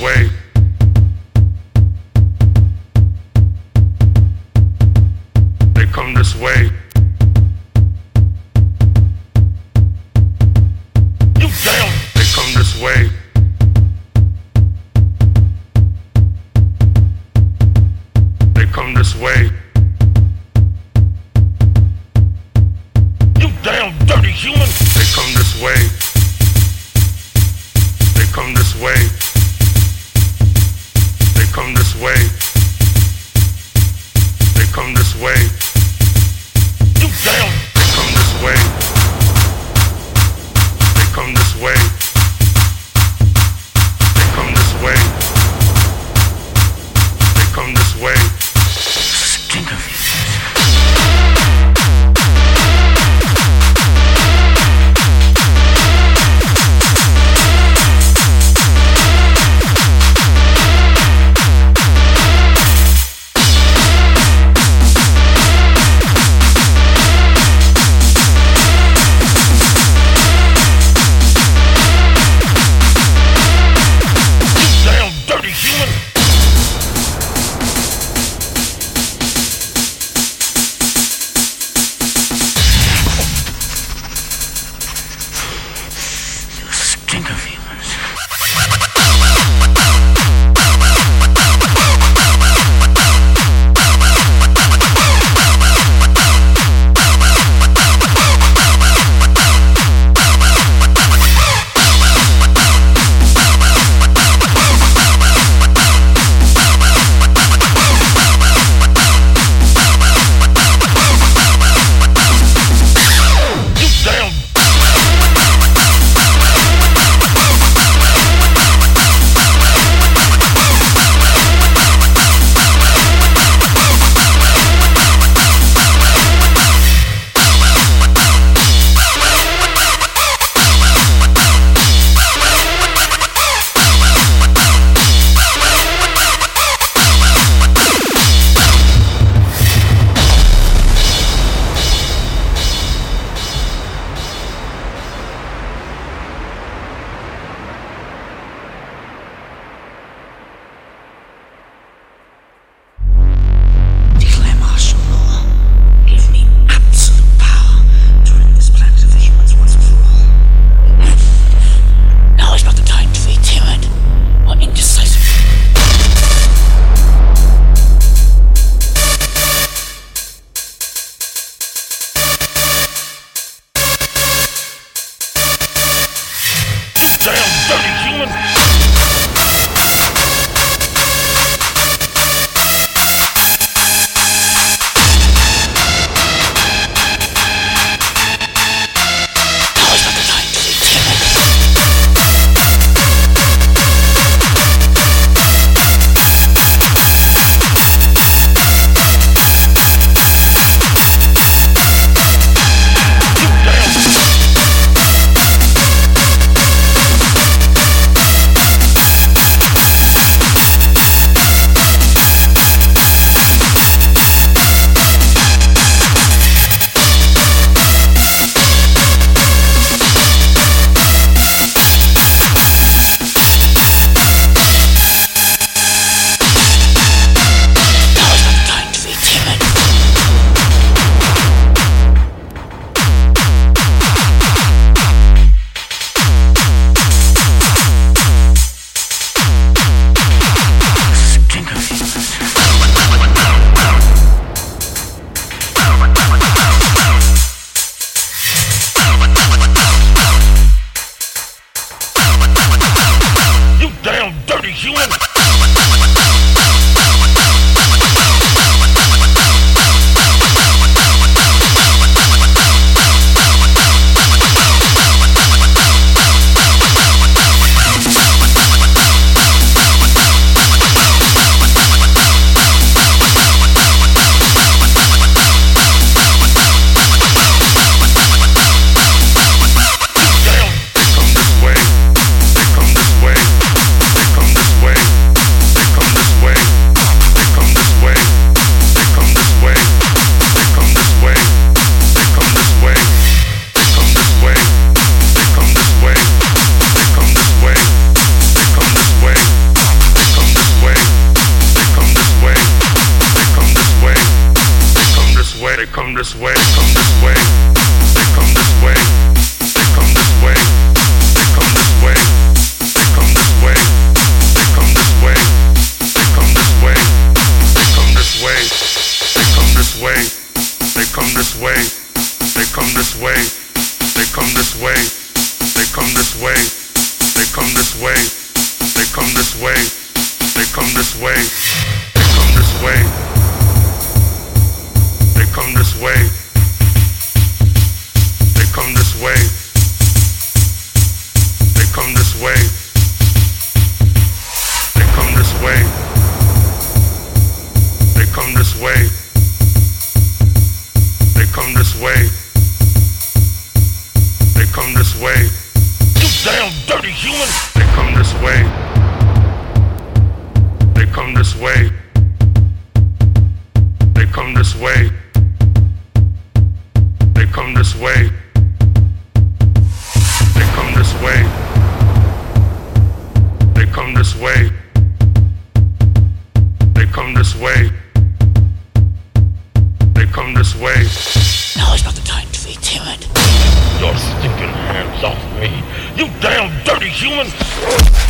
way. They come this way. You damn! They come this way. They come this way. You damn dirty human! They come this way. They come this way come this way. They come this way. way, they come this way, they come this way, they come this way, they come this way, they come this way, they come this way, they come this way, they come this way, they come this way, they come this way, they come this way, they come this way, they come this way, they come this way, they come this way, they come this way, they come this way. Way. They come this way. They come this way. They come this way. They come this way. You damn dirty human! They come this way. They come this way. They come this way. They come this way. Come this way. They come this way. They come this way. Now is not the time to be timid. Your stinking hands off me! You damn dirty human!